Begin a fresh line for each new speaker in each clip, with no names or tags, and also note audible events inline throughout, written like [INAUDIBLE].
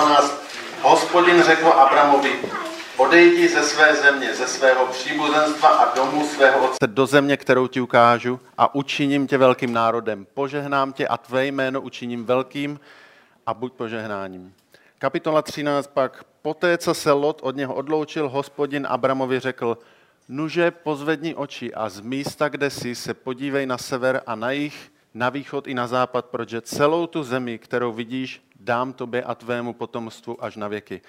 12. Hospodin řekl Abramovi, odejdi ze své země, ze svého příbuzenstva a domu svého otce do země, kterou ti ukážu a učiním tě velkým národem. Požehnám tě a tvé jméno učiním velkým a buď požehnáním. Kapitola 13 pak. Poté, co se Lot od něho odloučil, hospodin Abramovi řekl, nuže pozvedni oči a z místa, kde jsi, se podívej na sever a na jich, na východ i na západ, protože celou tu zemi, kterou vidíš, dám tobě a tvému potomstvu až na věky.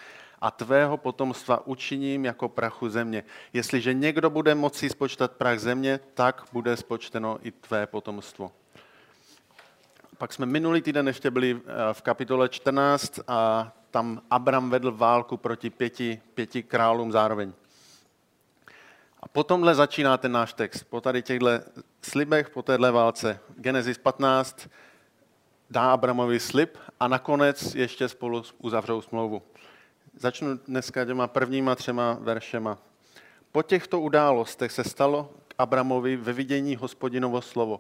A tvého potomstva učiním jako prachu země. Jestliže někdo bude moci spočtat prach země, tak bude spočteno i tvé potomstvo. Pak jsme minulý týden ještě byli eh, v kapitole 14 a tam Abram vedl válku proti pěti, pěti králům zároveň. A potom začíná ten náš text. Po tady těchto slibech, po téhle válce. Genesis 15 dá Abramovi slib a nakonec ještě spolu uzavřou smlouvu. Začnu dneska těma prvníma třema veršema. Po těchto událostech se stalo k Abramovi ve vidění hospodinovo slovo.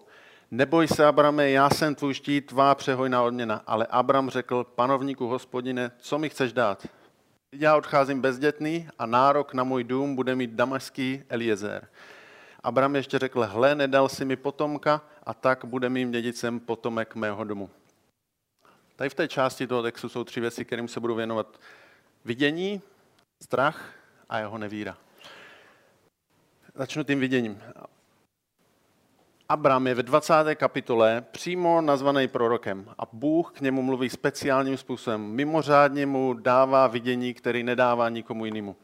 Neboj se, Abrame, já jsem tvůj štít, tvá přehojná odměna. Ale Abram řekl, panovníku hospodine, co mi chceš dát? Já odcházím bezdětný a nárok na můj dům bude mít damaský Eliezer. Abram ještě řekl, hle, nedal si mi potomka a tak bude mým dědicem potomek mého domu. Tady v té části toho textu jsou tři věci, kterým se budu věnovat. Vidění, strach a jeho nevíra. Začnu tím viděním. Abram je ve 20. kapitole přímo nazvaný prorokem a Bůh k němu mluví speciálním způsobem. Mimořádně mu dává vidění, který nedává nikomu jinému.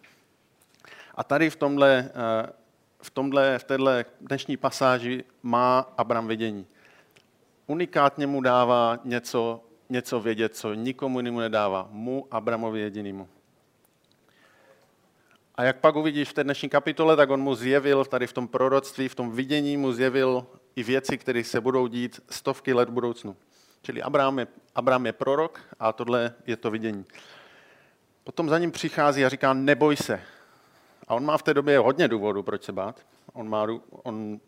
A tady v tomhle, eh, v, tomhle, v této dnešní pasáži má Abram vidění. Unikátně mu dává něco, něco vědět, co nikomu jinému nedává. Mu, Abramovi jedinému. A jak pak uvidíš v té dnešní kapitole, tak on mu zjevil tady v tom proroctví, v tom vidění mu zjevil i věci, které se budou dít stovky let v budoucnu. Čili Abraham je, Abraham je prorok a tohle je to vidění. Potom za ním přichází a říká, neboj se. A on má v té době hodně důvodů, proč se bát. On, má, on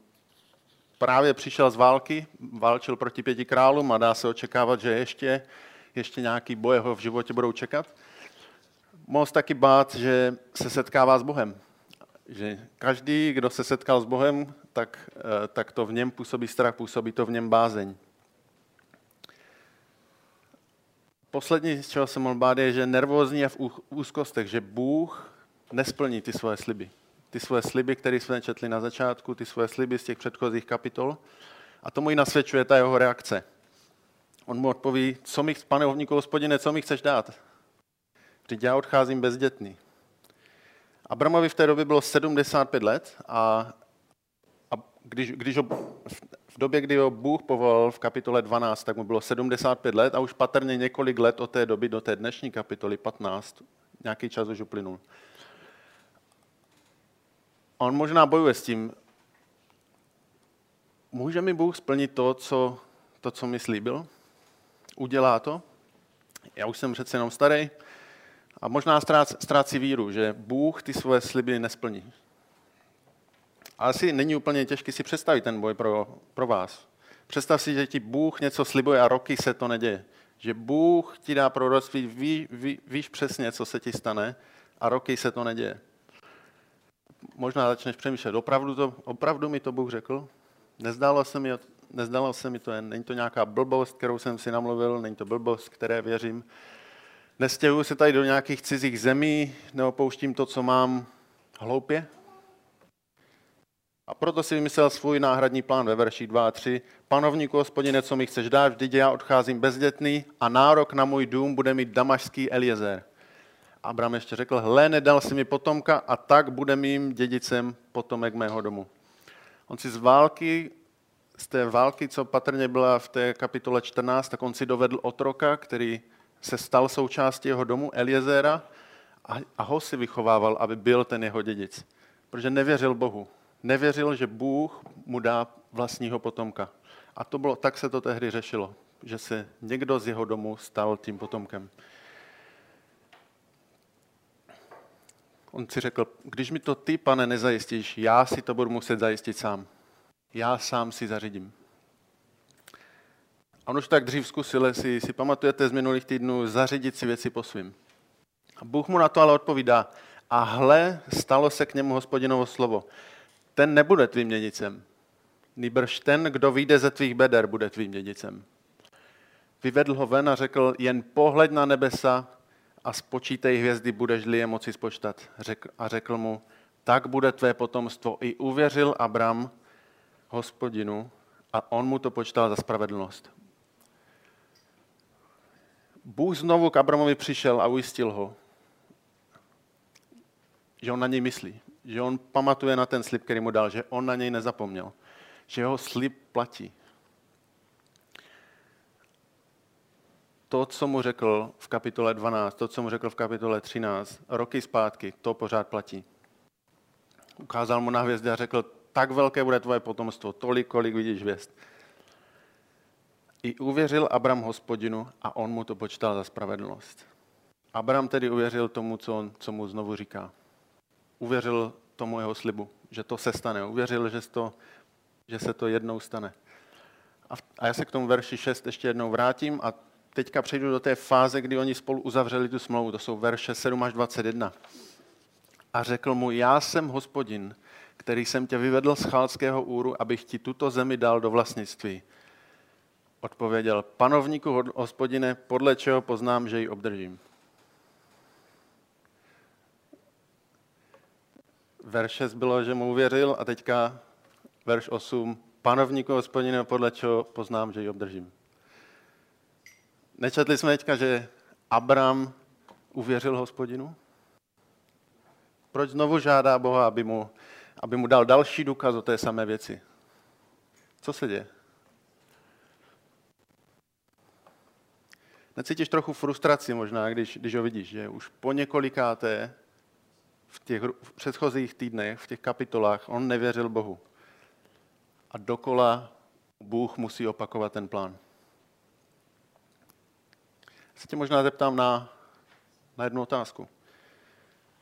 právě přišel z války, válčil proti pěti králům a dá se očekávat, že ještě, ještě nějaký boje ho v životě budou čekat mohl taky bát, že se setkává s Bohem. Že každý, kdo se setkal s Bohem, tak, eh, tak to v něm působí strach, působí to v něm bázeň. Poslední, z čeho se mohl bát, je, že nervózní a v úzkostech, že Bůh nesplní ty svoje sliby. Ty svoje sliby, které jsme četli na začátku, ty svoje sliby z těch předchozích kapitol. A tomu i nasvědčuje ta jeho reakce. On mu odpoví, co mi, pane hovníku hospodine, co mi chceš dát? Vždyť já odcházím bezdětný. Abramovi v té době bylo 75 let a, a když, když ho, v době, kdy ho Bůh povolal v kapitole 12, tak mu bylo 75 let a už patrně několik let od té doby do té dnešní kapitoly 15, nějaký čas už uplynul. On možná bojuje s tím, může mi Bůh splnit to, co, to, co mi slíbil? Udělá to? Já už jsem přece jenom starý, a možná ztrácí víru, že Bůh ty svoje sliby nesplní. A asi není úplně těžké si představit ten boj pro, pro vás. Představ si, že ti Bůh něco slibuje a roky se to neděje. Že Bůh ti dá proroctví, ví, ví, víš přesně, co se ti stane a roky se to neděje. Možná začneš přemýšlet, opravdu, to, opravdu mi to Bůh řekl? Nezdalo se mi, nezdalo se mi to není to nějaká blbost, kterou jsem si namluvil, není to blbost, které věřím. Nestěhuji se tady do nějakých cizích zemí, neopouštím to, co mám hloupě. A proto si vymyslel svůj náhradní plán ve verši 2 a 3. Panovníku hospodine, co mi chceš dát, vždyť já odcházím bezdětný a nárok na můj dům bude mít damašský Eliezer. Abram ještě řekl, hle, nedal si mi potomka a tak bude mým dědicem potomek mého domu. On si z války, z té války, co patrně byla v té kapitole 14, tak on si dovedl otroka, který se stal součástí jeho domu Eliezera a, a ho si vychovával, aby byl ten jeho dědic. Protože nevěřil Bohu. Nevěřil, že Bůh mu dá vlastního potomka. A to bylo, tak se to tehdy řešilo, že se někdo z jeho domu stal tím potomkem. On si řekl, když mi to ty, pane, nezajistíš, já si to budu muset zajistit sám. Já sám si zařídím. A už tak dřív zkusil, jestli si pamatujete z minulých týdnů, zařídit si věci po svým. A Bůh mu na to ale odpovídá, a hle, stalo se k němu hospodinovo slovo. Ten nebude tvým dědicem. Nýbrž ten, kdo vyjde ze tvých beder, bude tvým dědicem. Vyvedl ho ven a řekl, jen pohled na nebesa a spočítej hvězdy, budeš-li je moci spočtat. a řekl mu, tak bude tvé potomstvo. I uvěřil Abram hospodinu a on mu to počítal za spravedlnost. Bůh znovu k Abramovi přišel a ujistil ho, že on na něj myslí, že on pamatuje na ten slib, který mu dal, že on na něj nezapomněl, že jeho slib platí. To, co mu řekl v kapitole 12, to, co mu řekl v kapitole 13, roky zpátky, to pořád platí. Ukázal mu na hvězdy a řekl, tak velké bude tvoje potomstvo, tolik, kolik vidíš hvězd. I uvěřil Abram hospodinu a on mu to počítal za spravedlnost. Abram tedy uvěřil tomu, co, on, co mu znovu říká. Uvěřil tomu jeho slibu, že to se stane. Uvěřil, že, to, že se to jednou stane. A, a já se k tomu verši 6 ještě jednou vrátím a teďka přejdu do té fáze, kdy oni spolu uzavřeli tu smlouvu. To jsou verše 7 až 21. A řekl mu, já jsem hospodin, který jsem tě vyvedl z Chalského úru, abych ti tuto zemi dal do vlastnictví. Odpověděl, panovníku hospodine, podle čeho poznám, že ji obdržím. Verš 6 bylo, že mu uvěřil a teďka verš 8, panovníku hospodine, podle čeho poznám, že ji obdržím. Nečetli jsme teďka, že Abram uvěřil hospodinu? Proč znovu žádá Boha, aby mu, aby mu dal další důkaz o té samé věci? Co se děje? Necítíš trochu frustraci možná, když, když ho vidíš, že už po několikáté v těch v předchozích týdnech, v těch kapitolách, on nevěřil Bohu. A dokola Bůh musí opakovat ten plán. Se tě možná zeptám na, na jednu otázku.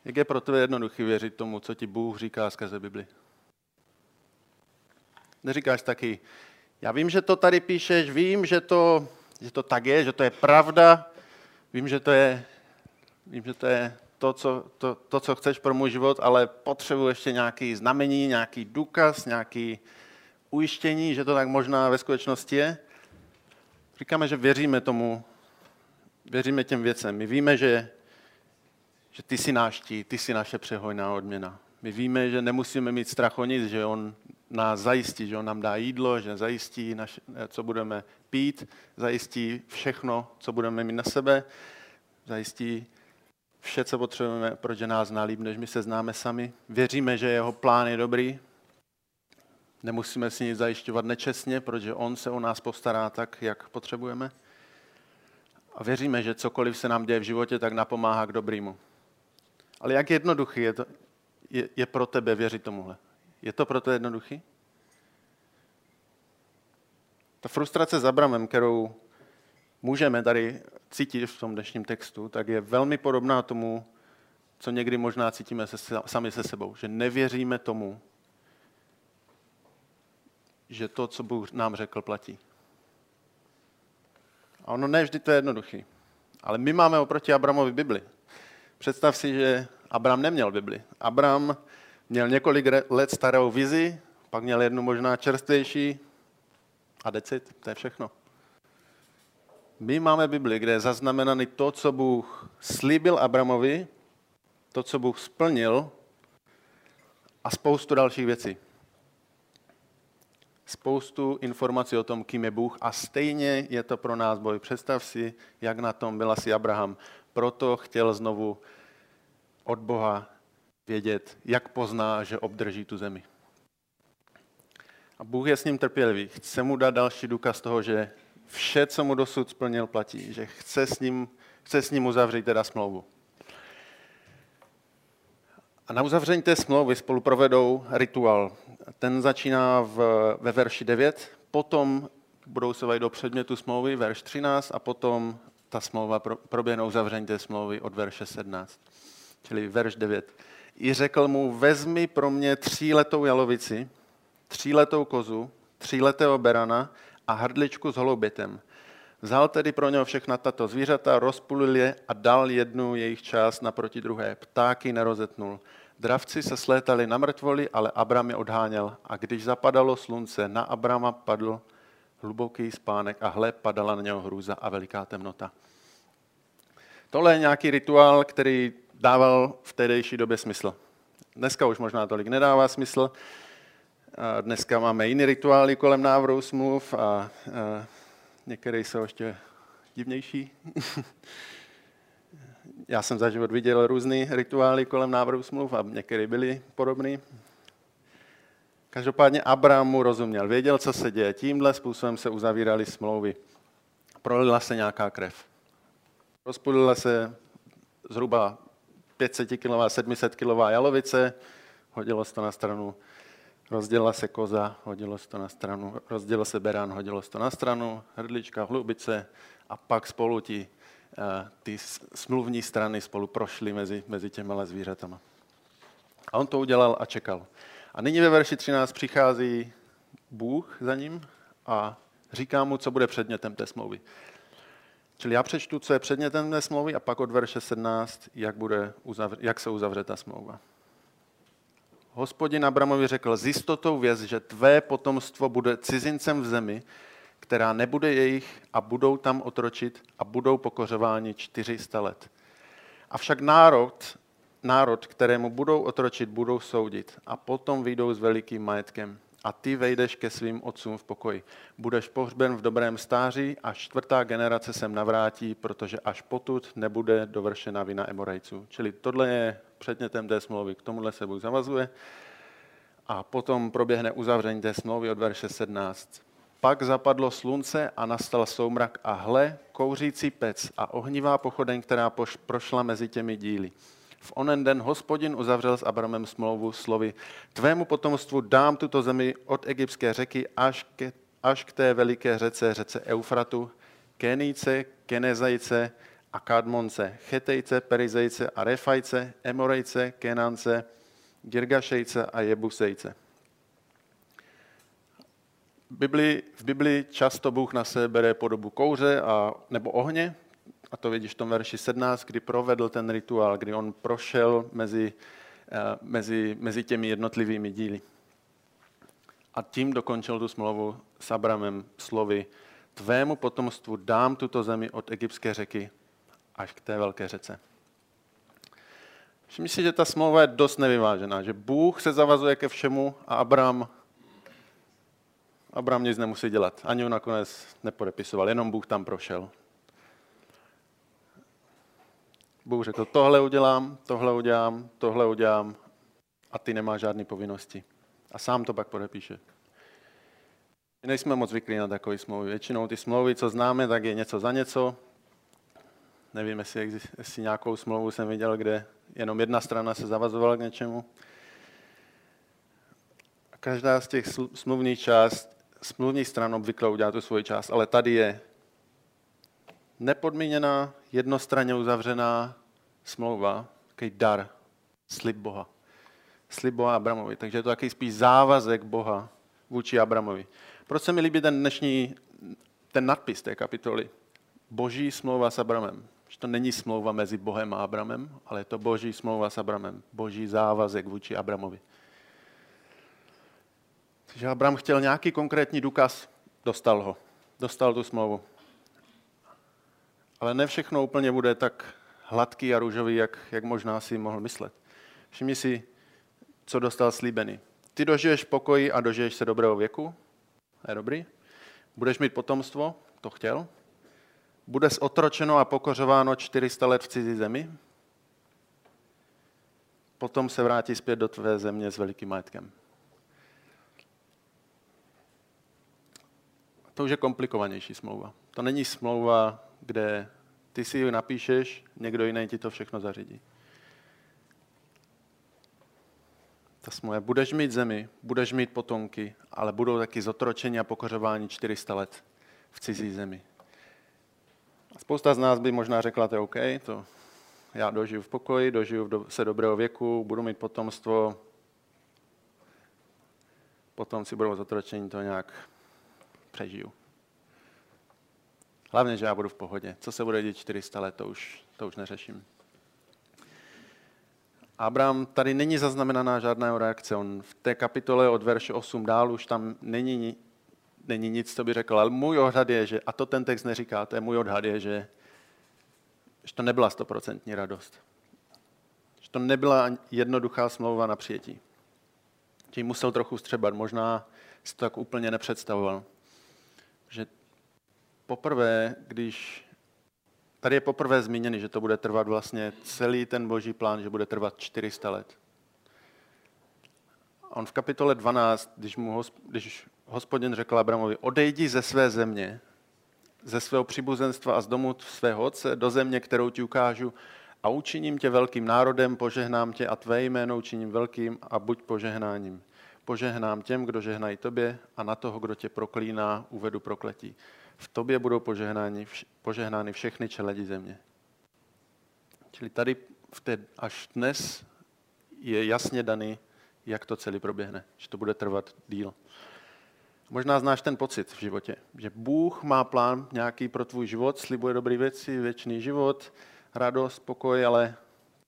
Jak je pro tebe jednoduchý věřit tomu, co ti Bůh říká skrze Bibli? Neříkáš taky, já vím, že to tady píšeš, vím, že to, že to tak je, že to je pravda, vím, že to je, vím, že to je to co, to, to, co chceš pro můj život, ale potřebuji ještě nějaký znamení, nějaký důkaz, nějaký ujištění, že to tak možná ve skutečnosti je. Říkáme, že věříme tomu, věříme těm věcem. My víme, že, že ty jsi náš tí, ty jsi naše přehojná odměna. My víme, že nemusíme mít strach o nic, že on nás zajistí, že on nám dá jídlo, že zajistí, naše, co budeme pít, zajistí všechno, co budeme mít na sebe, zajistí vše, co potřebujeme, protože nás zná líp, než my se známe sami. Věříme, že jeho plán je dobrý. Nemusíme si nic zajišťovat nečestně, protože on se o nás postará tak, jak potřebujeme. A věříme, že cokoliv se nám děje v životě, tak napomáhá k dobrýmu. Ale jak jednoduchý je, to, je, je pro tebe věřit tomuhle? Je to pro tebe jednoduchý? Ta frustrace s Abramem, kterou můžeme tady cítit v tom dnešním textu, tak je velmi podobná tomu, co někdy možná cítíme se, sami se sebou. Že nevěříme tomu, že to, co Bůh nám řekl, platí. A ono ne vždy to je jednoduchý. Ale my máme oproti Abramovi Bibli. Představ si, že Abram neměl Bibli. Abram měl několik let starou vizi, pak měl jednu možná čerstvější a decit, to je všechno. My máme Bibli, kde je zaznamenaný to, co Bůh slíbil Abramovi, to, co Bůh splnil a spoustu dalších věcí. Spoustu informací o tom, kým je Bůh a stejně je to pro nás boj. Představ si, jak na tom byl asi Abraham. Proto chtěl znovu od Boha vědět, jak pozná, že obdrží tu zemi. A Bůh je s ním trpělivý. Chce mu dát další důkaz toho, že vše, co mu dosud splnil, platí. Že chce s ním, chce s ním uzavřít teda smlouvu. A na uzavření té smlouvy spolu provedou rituál. Ten začíná v, ve verši 9, potom budou se vejít do předmětu smlouvy, verš 13, a potom ta smlouva proběhne uzavření té smlouvy od verše 17, čili verš 9. I řekl mu, vezmi pro mě tříletou jalovici, tříletou kozu, tříletého berana a hrdličku s holoubětem. Vzal tedy pro něho všechna tato zvířata, rozpulil je a dal jednu jejich část naproti druhé. Ptáky nerozetnul. Dravci se slétali na mrtvoli, ale Abram je odháněl. A když zapadalo slunce, na Abrama padl hluboký spánek a hle, padala na něho hrůza a veliká temnota. Tohle je nějaký rituál, který dával v tehdejší době smysl. Dneska už možná tolik nedává smysl. Dneska máme jiný rituály kolem návrhu smluv a některé jsou ještě divnější. [LAUGHS] Já jsem za život viděl různé rituály kolem návrhu smluv a některé byly podobné. Každopádně Abraham mu rozuměl, věděl, co se děje. Tímhle způsobem se uzavíraly smlouvy. Prolila se nějaká krev. Rozpůlila se zhruba 500 kg, 700 kg jalovice, hodilo se to na stranu, rozdělila se koza, hodilo se to na stranu, rozdělil se berán, hodilo se to na stranu, hrdlička, hlubice a pak spolu ti, eh, ty smluvní strany spolu prošly mezi, mezi těma zvířatama. A on to udělal a čekal. A nyní ve verši 13 přichází Bůh za ním a říká mu, co bude předmětem té smlouvy. Čili já přečtu, co je předmětem té smlouvy a pak od verše 17, jak, bude uzavře, jak se uzavře ta smlouva. Hospodin Abramovi řekl, s jistotou věc, že tvé potomstvo bude cizincem v zemi, která nebude jejich a budou tam otročit a budou pokořováni 400 let. Avšak národ, národ, kterému budou otročit, budou soudit a potom vyjdou s velikým majetkem a ty vejdeš ke svým otcům v pokoji. Budeš pohřben v dobrém stáří a čtvrtá generace sem navrátí, protože až potud nebude dovršena vina Emorejců. Čili tohle je předmětem té smlouvy, k tomuhle se Bůh zavazuje. A potom proběhne uzavření té smlouvy od verše 17. Pak zapadlo slunce a nastal soumrak a hle, kouřící pec a ohnivá pochodeň, která prošla mezi těmi díly. V onen den hospodin uzavřel s Abramem smlouvu slovy Tvému potomstvu dám tuto zemi od egyptské řeky až, ke, až k té veliké řece, řece Eufratu, Kenijce, Kenezajce a Kadmonce, Chetejce, Perizejce a Refajce, Emorejce, Kenance, Girgašejce a Jebusejce. Bibli, v Biblii často Bůh na sebe bere podobu kouře a, nebo ohně, a to vidíš v tom verši 17, kdy provedl ten rituál, kdy on prošel mezi, eh, mezi, mezi těmi jednotlivými díly. A tím dokončil tu smlouvu s Abramem slovy, tvému potomstvu dám tuto zemi od egyptské řeky až k té velké řece. Všimni si, že ta smlouva je dost nevyvážená, že Bůh se zavazuje ke všemu a Abram, Abram nic nemusí dělat. Ani ho nakonec nepodepisoval, jenom Bůh tam prošel. Bůh řekl, tohle udělám, tohle udělám, tohle udělám a ty nemáš žádné povinnosti. A sám to pak podepíše. My nejsme moc zvyklí na takové smlouvy. Většinou ty smlouvy, co známe, tak je něco za něco. Nevím, jestli, jestli nějakou smlouvu jsem viděl, kde jenom jedna strana se zavazovala k něčemu. Každá z těch smluvních část, smluvní stran obvykle udělá tu svoji část, ale tady je nepodmíněná, jednostranně uzavřená smlouva, takový dar, slib Boha. Slib Boha Abramovi. Takže je to takový spíš závazek Boha vůči Abramovi. Proč se mi líbí ten dnešní, ten nadpis té kapitoly? Boží smlouva s Abramem. Že to není smlouva mezi Bohem a Abramem, ale je to boží smlouva s Abramem. Boží závazek vůči Abramovi. Takže Abram chtěl nějaký konkrétní důkaz, dostal ho. Dostal tu smlouvu. Ale ne všechno úplně bude tak hladký a růžový, jak, jak možná si mohl myslet. Všimni si, co dostal slíbený. Ty dožiješ pokoji a dožiješ se dobrého věku. Je dobrý. Budeš mít potomstvo, to chtěl. Budeš otročeno a pokořováno 400 let v cizí zemi. Potom se vrátí zpět do tvé země s velikým majetkem. To už je komplikovanější smlouva. To není smlouva kde ty si ji napíšeš, někdo jiný ti to všechno zařídí. Ta smlouva, budeš mít zemi, budeš mít potomky, ale budou taky zotročení a pokořování 400 let v cizí zemi. Spousta z nás by možná řekla, to je OK, to já dožiju v pokoji, dožiju se dobrého věku, budu mít potomstvo, potom si budou zotročení, to nějak přežiju. Hlavně, že já budu v pohodě. Co se bude dít 400 let, to už, to už neřeším. Abraham tady není zaznamenaná žádná reakce. On v té kapitole od verše 8 dál už tam není, není nic, co by řekl. Ale můj odhad je, že, a to ten text neříká, to je můj odhad je, že, že to nebyla stoprocentní radost. Že to nebyla jednoduchá smlouva na přijetí. Tím musel trochu střebat, možná si to tak úplně nepředstavoval. Že poprvé, když Tady je poprvé zmíněný, že to bude trvat vlastně celý ten boží plán, že bude trvat 400 let. On v kapitole 12, když, mu, když hospodin řekl Abramovi, odejdi ze své země, ze svého přibuzenstva a z domu svého otce do země, kterou ti ukážu, a učiním tě velkým národem, požehnám tě a tvé jméno učiním velkým a buď požehnáním. Požehnám těm, kdo žehnají tobě a na toho, kdo tě proklíná, uvedu prokletí. V tobě budou požehnány, požehnány všechny čeledi země. Čili tady v té, až dnes je jasně daný, jak to celý proběhne, že to bude trvat díl. Možná znáš ten pocit v životě, že Bůh má plán nějaký pro tvůj život, slibuje dobré věci, věčný život, radost, pokoj, ale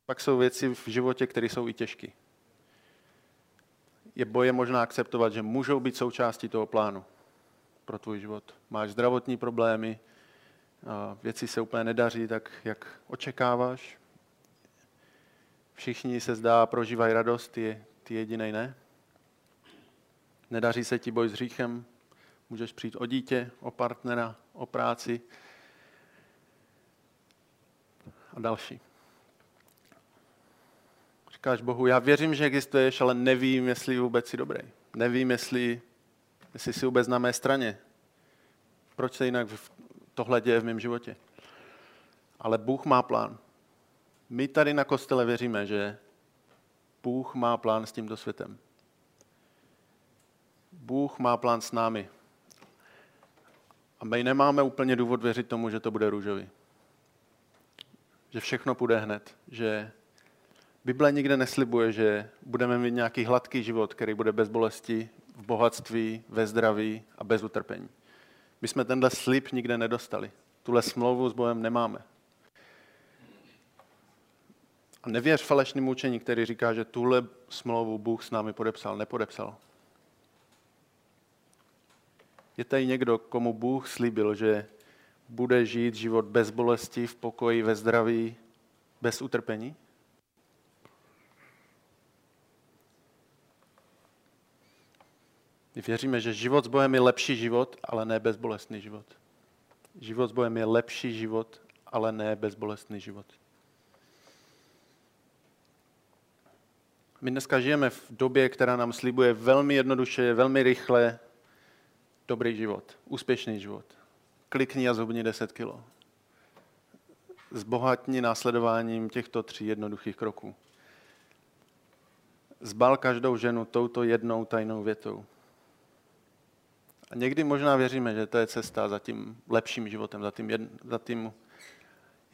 pak jsou věci v životě, které jsou i těžké. Je boje možná akceptovat, že můžou být součástí toho plánu pro tvůj život. Máš zdravotní problémy, věci se úplně nedaří tak, jak očekáváš. Všichni se zdá prožívají radost, ty, ty jedinej ne. Nedaří se ti boj s hříchem, můžeš přijít o dítě, o partnera, o práci a další. Říkáš Bohu, já věřím, že existuješ, ale nevím, jestli vůbec jsi dobrý. Nevím, jestli jestli jsi vůbec na mé straně. Proč se jinak tohle děje v mém životě? Ale Bůh má plán. My tady na kostele věříme, že Bůh má plán s tímto světem. Bůh má plán s námi. A my nemáme úplně důvod věřit tomu, že to bude růžový. Že všechno půjde hned. Že Bible nikde neslibuje, že budeme mít nějaký hladký život, který bude bez bolesti, v bohatství, ve zdraví a bez utrpení. My jsme tenhle slib nikde nedostali. Tuhle smlouvu s Bohem nemáme. A nevěř falešným učení, který říká, že tuhle smlouvu Bůh s námi podepsal, nepodepsal. Je tady někdo, komu Bůh slíbil, že bude žít život bez bolesti, v pokoji, ve zdraví, bez utrpení? My věříme, že život s Bohem je lepší život, ale ne bezbolestný život. Život s Bohem je lepší život, ale ne bezbolestný život. My dneska žijeme v době, která nám slibuje velmi jednoduše, velmi rychle dobrý život, úspěšný život. Klikni a zhubni 10 kilo. Zbohatni následováním těchto tří jednoduchých kroků. Zbal každou ženu touto jednou tajnou větou. A někdy možná věříme, že to je cesta za tím lepším životem, za tím, jed, za tím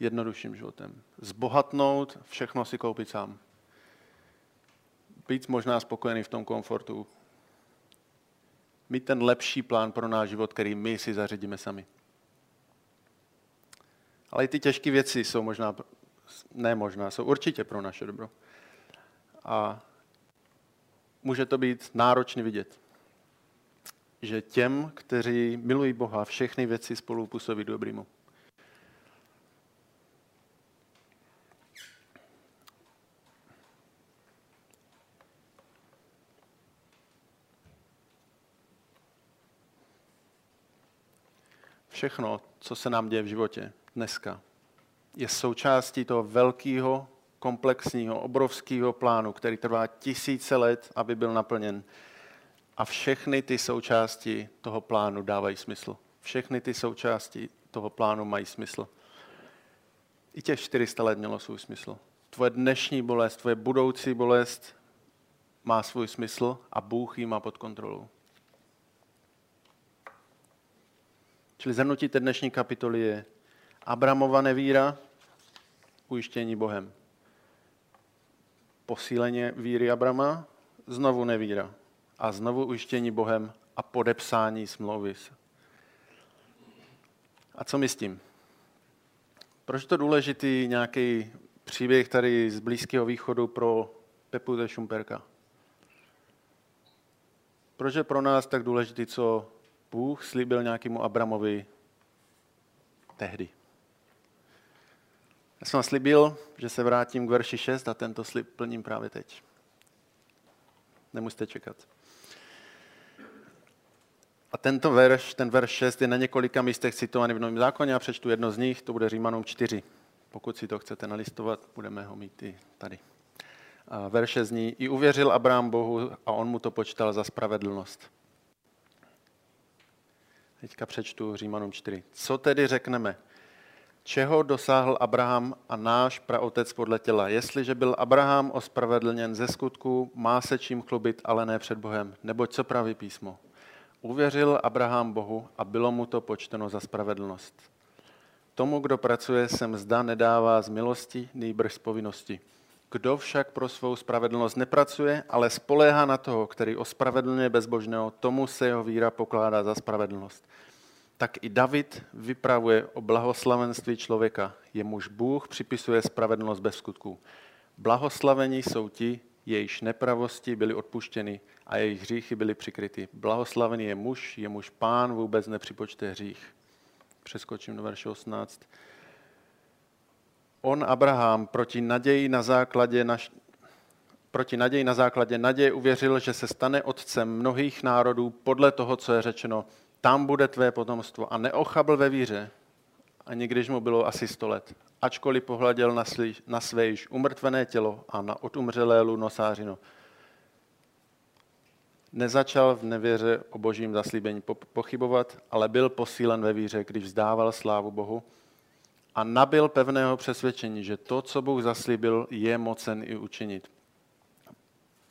jednodušším životem. Zbohatnout, všechno si koupit sám. Být možná spokojený v tom komfortu. Mít ten lepší plán pro náš život, který my si zařídíme sami. Ale i ty těžké věci jsou možná, ne možná, jsou určitě pro naše dobro. A může to být náročný vidět že těm, kteří milují Boha, všechny věci spolu působí dobrýmu. Všechno, co se nám děje v životě dneska, je součástí toho velkého, komplexního, obrovského plánu, který trvá tisíce let, aby byl naplněn a všechny ty součásti toho plánu dávají smysl. Všechny ty součásti toho plánu mají smysl. I těch 400 let mělo svůj smysl. Tvoje dnešní bolest, tvoje budoucí bolest má svůj smysl a Bůh ji má pod kontrolou. Čili zhrnutí té dnešní kapitoly je Abramova nevíra, ujištění Bohem. Posíleně víry Abrama, znovu nevíra a znovu ujištění Bohem a podepsání smlouvy. A co my s tím? Proč to důležitý nějaký příběh tady z Blízkého východu pro Pepu ze Šumperka? Proč je pro nás tak důležitý, co Bůh slíbil nějakému Abramovi tehdy? Já jsem slíbil, že se vrátím k verši 6 a tento slib plním právě teď. Nemusíte čekat. A tento verš, ten verš 6 je na několika místech citovaný v Novém zákoně a přečtu jedno z nich, to bude Římanům 4. Pokud si to chcete nalistovat, budeme ho mít i tady. A verše zní, i uvěřil Abraham Bohu a on mu to počítal za spravedlnost. Teďka přečtu Římanům 4. Co tedy řekneme? Čeho dosáhl Abraham a náš praotec podle těla? Jestliže byl Abraham ospravedlněn ze skutku, má se čím chlubit, ale ne před Bohem. Neboť co praví písmo? Uvěřil Abraham Bohu a bylo mu to počteno za spravedlnost. Tomu, kdo pracuje, se mzda nedává z milosti, nejbrž z povinnosti. Kdo však pro svou spravedlnost nepracuje, ale spoléhá na toho, který ospravedlňuje bezbožného, tomu se jeho víra pokládá za spravedlnost. Tak i David vypravuje o blahoslavenství člověka, jemuž Bůh připisuje spravedlnost bez skutků. Blahoslavení jsou ti, jejichž nepravosti byly odpuštěny a jejich hříchy byly přikryty. Blahoslavený je muž, jemuž pán vůbec nepřipočte hřích. Přeskočím do verše 18. On, Abraham, proti naději na základě naš... proti naději na základě naděje uvěřil, že se stane otcem mnohých národů podle toho, co je řečeno, tam bude tvé potomstvo. A neochabl ve víře, ani když mu bylo asi sto let. Ačkoliv pohleděl na, sli, na své již umrtvené tělo a na odumřelé lunosářino. Nezačal v nevěře o božím zaslíbení pochybovat, ale byl posílen ve víře, když vzdával slávu Bohu a nabil pevného přesvědčení, že to, co Bůh zaslíbil, je mocen i učinit.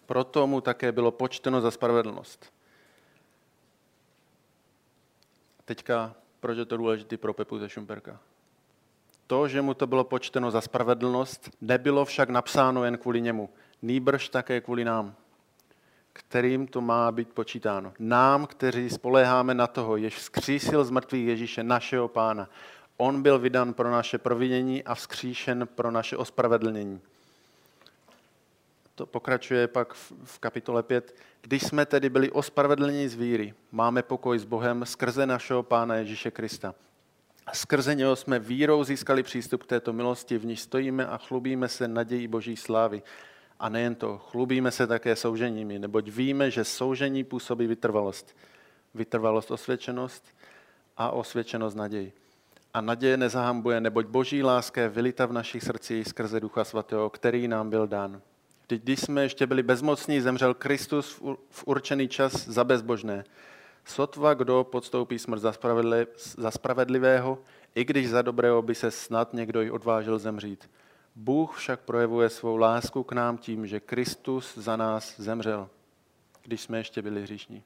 Proto mu také bylo počteno za spravedlnost. Teďka, proč je to důležité pro Pepu ze Šumperka? To, že mu to bylo počteno za spravedlnost, nebylo však napsáno jen kvůli němu, nýbrž také kvůli nám, kterým to má být počítáno. Nám, kteří spoléháme na toho, jež vzkřísil z mrtvých Ježíše, našeho pána. On byl vydan pro naše provinění a vzkříšen pro naše ospravedlnění. To pokračuje pak v kapitole 5. Když jsme tedy byli ospravedlněni z víry, máme pokoj s Bohem skrze našeho Pána Ježíše Krista. Skrze něho jsme vírou získali přístup k této milosti, v níž stojíme a chlubíme se nadějí Boží slávy. A nejen to, chlubíme se také souženími, neboť víme, že soužení působí vytrvalost. Vytrvalost osvědčenost a osvědčenost naději. A naděje nezahambuje, neboť boží láska je vylita v našich srdcích skrze Ducha Svatého, který nám byl dán. Vždyť když jsme ještě byli bezmocní, zemřel Kristus v určený čas za bezbožné. Sotva kdo podstoupí smrt za, spravedlivého, i když za dobrého by se snad někdo i odvážil zemřít. Bůh však projevuje svou lásku k nám tím, že Kristus za nás zemřel, když jsme ještě byli hříšní.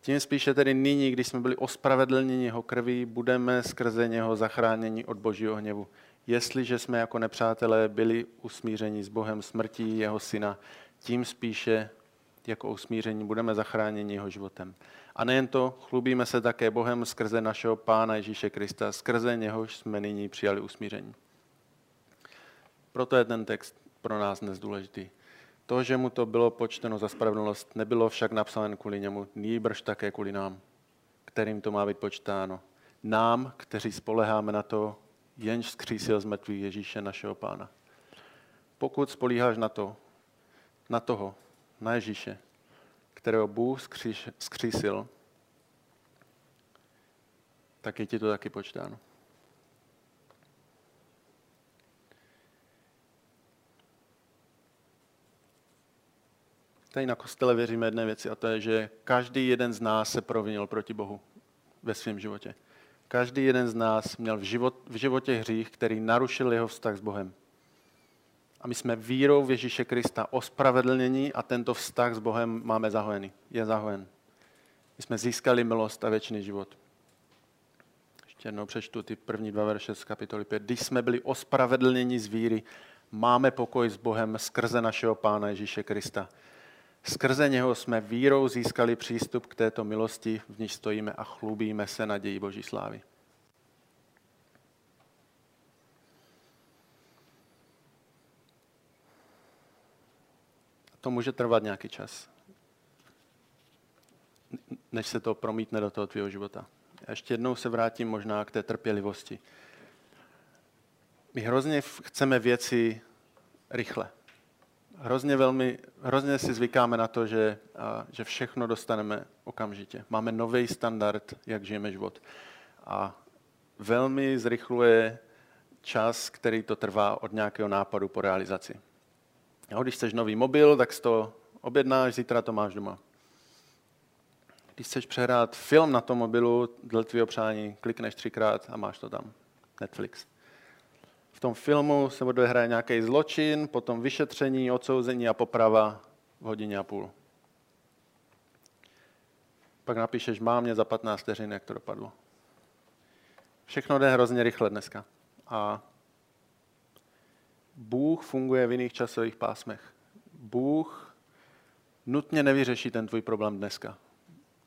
Tím spíše tedy nyní, když jsme byli ospravedlněni jeho krví, budeme skrze něho zachráněni od božího hněvu jestliže jsme jako nepřátelé byli usmířeni s Bohem smrtí jeho syna, tím spíše jako usmíření budeme zachráněni jeho životem. A nejen to, chlubíme se také Bohem skrze našeho Pána Ježíše Krista, skrze něhož jsme nyní přijali usmíření. Proto je ten text pro nás dnes důležitý. To, že mu to bylo počteno za spravedlnost, nebylo však napsáno kvůli němu, nýbrž také kvůli nám, kterým to má být počtáno. Nám, kteří spoleháme na to, jenž zkřísil z mrtvých Ježíše našeho pána. Pokud spolíháš na to, na toho, na Ježíše, kterého Bůh zkřísil, tak je ti to taky počtáno. Tady na kostele věříme jedné věci a to je, že každý jeden z nás se provinil proti Bohu ve svém životě. Každý jeden z nás měl v, život, v životě hřích, který narušil jeho vztah s Bohem. A my jsme vírou v Ježíše Krista ospravedlnění a tento vztah s Bohem máme zahojený. Je zahojen. My jsme získali milost a věčný život. Ještě jednou přečtu ty první dva verše z kapitoly 5. Když jsme byli ospravedlněni z víry, máme pokoj s Bohem skrze našeho Pána Ježíše Krista. Skrze něho jsme vírou získali přístup k této milosti, v níž stojíme a chlubíme se naději Boží slávy. To může trvat nějaký čas, než se to promítne do toho tvého života. A ještě jednou se vrátím možná k té trpělivosti. My hrozně chceme věci rychle. Hrozně, velmi, hrozně si zvykáme na to, že, a, že všechno dostaneme okamžitě. Máme nový standard, jak žijeme život. A velmi zrychluje čas, který to trvá od nějakého nápadu po realizaci. Jo, když chceš nový mobil, tak si to objednáš, zítra to máš doma. Když chceš přehrát film na tom mobilu, dle tvého přání, klikneš třikrát a máš to tam. Netflix. V tom filmu se odehraje nějaký zločin, potom vyšetření, odsouzení a poprava v hodině a půl. Pak napíšeš mámě za 15 vteřin, jak to dopadlo. Všechno jde hrozně rychle dneska. A Bůh funguje v jiných časových pásmech. Bůh nutně nevyřeší ten tvůj problém dneska.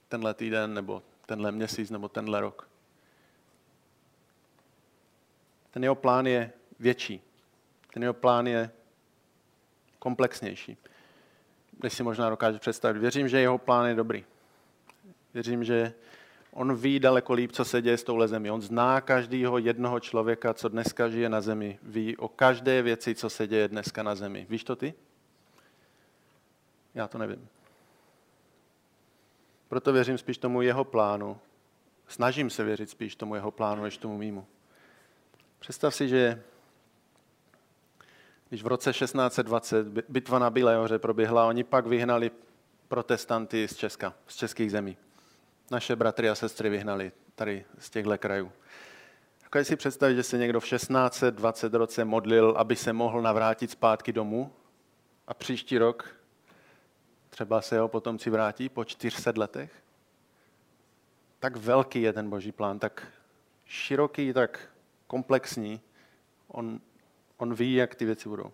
Tenhle týden, nebo tenhle měsíc, nebo tenhle rok. Ten jeho plán je větší. Ten jeho plán je komplexnější. Než si možná dokáže představit. Věřím, že jeho plán je dobrý. Věřím, že on ví daleko líp, co se děje s touhle zemí. On zná každého jednoho člověka, co dneska žije na zemi. Ví o každé věci, co se děje dneska na zemi. Víš to ty? Já to nevím. Proto věřím spíš tomu jeho plánu. Snažím se věřit spíš tomu jeho plánu, než tomu mýmu. Představ si, že když v roce 1620 bitva na Bílé proběhla, oni pak vyhnali protestanty z Česka, z českých zemí naše bratry a sestry vyhnali tady z těchto krajů. Dokážeš si představit, že se někdo v 16-20 roce modlil, aby se mohl navrátit zpátky domů a příští rok třeba se jeho potomci vrátí po 400 letech? Tak velký je ten boží plán, tak široký, tak komplexní. On, on ví, jak ty věci budou.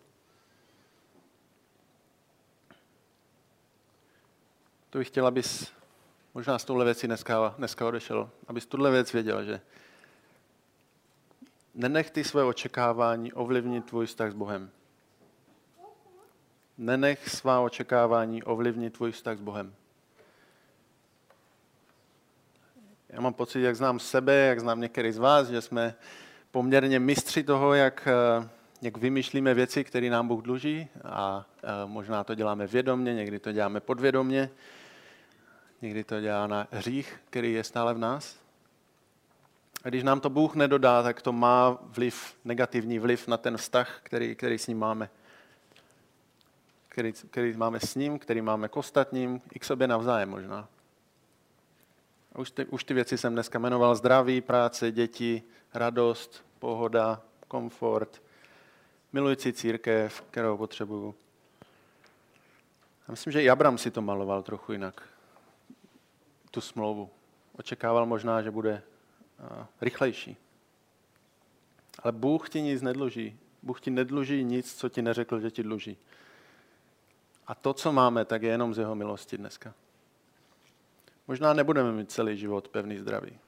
To bych chtěl, abys možná z touhle věci dneska, dneska odešel, abys tuhle věc věděl, že nenech ty své očekávání ovlivnit tvůj vztah s Bohem. Nenech svá očekávání ovlivnit tvůj vztah s Bohem. Já mám pocit, jak znám sebe, jak znám některý z vás, že jsme poměrně mistři toho, jak, jak vymýšlíme věci, které nám Bůh dluží a možná to děláme vědomně, někdy to děláme podvědomně. Někdy to dělá na hřích, který je stále v nás. A když nám to Bůh nedodá, tak to má vliv, negativní vliv na ten vztah, který, který s ním máme. Který, který máme s ním, který máme k ostatním, i k sobě navzájem možná. Už ty, už ty věci jsem dneska jmenoval. Zdraví, práce, děti, radost, pohoda, komfort, milující církev, kterou potřebuju. Já myslím, že i Abram si to maloval trochu jinak tu smlouvu. Očekával možná, že bude rychlejší. Ale Bůh ti nic nedluží. Bůh ti nedluží nic, co ti neřekl, že ti dluží. A to, co máme, tak je jenom z jeho milosti dneska. Možná nebudeme mít celý život pevný zdraví.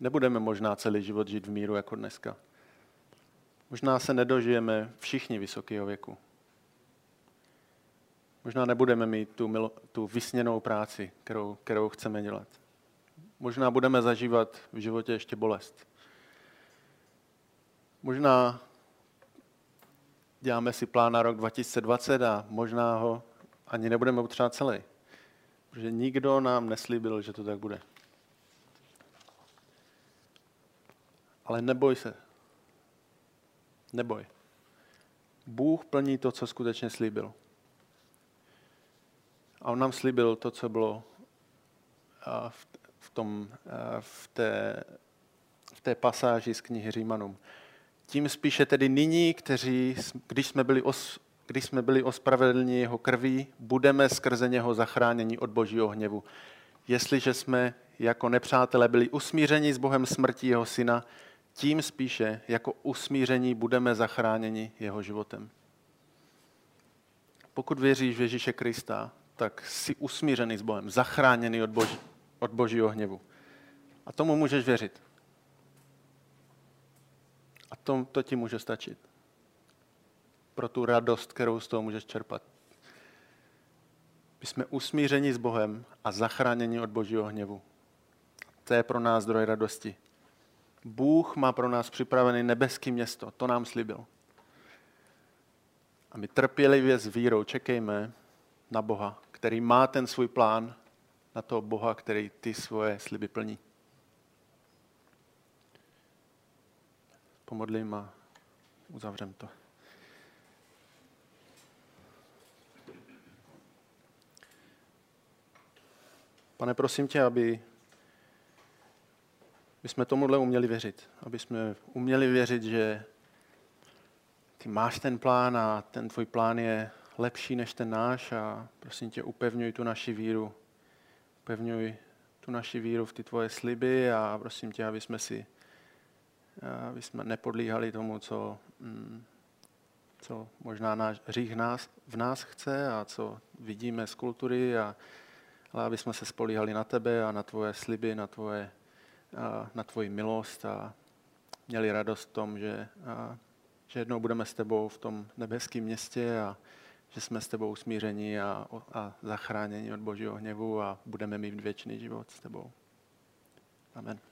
Nebudeme možná celý život žít v míru jako dneska. Možná se nedožijeme všichni vysokého věku. Možná nebudeme mít tu, milo, tu vysněnou práci, kterou, kterou chceme dělat. Možná budeme zažívat v životě ještě bolest. Možná děláme si plán na rok 2020 a možná ho ani nebudeme utřát celý. Protože nikdo nám neslíbil, že to tak bude. Ale neboj se. Neboj. Bůh plní to, co skutečně slíbil. A on nám slíbil to, co bylo v, tom, v, té, v té pasáži z knihy Římanům. Tím spíše tedy nyní, kteří, když jsme byli, os, když jsme byli ospravedlní jeho krví, budeme skrze něho zachráněni od božího hněvu. Jestliže jsme jako nepřátelé byli usmířeni s Bohem smrtí jeho syna, tím spíše jako usmíření budeme zachráněni jeho životem. Pokud věříš v Ježíše Krista, tak jsi usmířený s Bohem, zachráněný od, boží, od božího hněvu. A tomu můžeš věřit. A to, to ti může stačit. pro tu radost, kterou z toho můžeš čerpat. My jsme usmířeni s Bohem a zachráněni od božího hněvu. To je pro nás zdroj radosti. Bůh má pro nás připravené nebeské město, to nám slíbil. A my trpělivě s vírou čekejme na Boha, který má ten svůj plán, na toho Boha, který ty svoje sliby plní. Pomodlím a uzavřem to. Pane, prosím tě, aby my jsme tomuhle uměli věřit. Aby jsme uměli věřit, že ty máš ten plán a ten tvůj plán je lepší než ten náš a prosím tě, upevňuj tu naši víru. Upevňuj tu naši víru v ty tvoje sliby a prosím tě, aby jsme si aby jsme nepodlíhali tomu, co, mm, co možná náš hřích nás, v nás chce a co vidíme z kultury, a, ale aby jsme se spolíhali na tebe a na tvoje sliby, na, tvoje, na tvoji milost a měli radost v tom, že, a, že jednou budeme s tebou v tom nebeském městě a že jsme s tebou smíření a, a zachráněni od božího hněvu a budeme mít věčný život s tebou. Amen.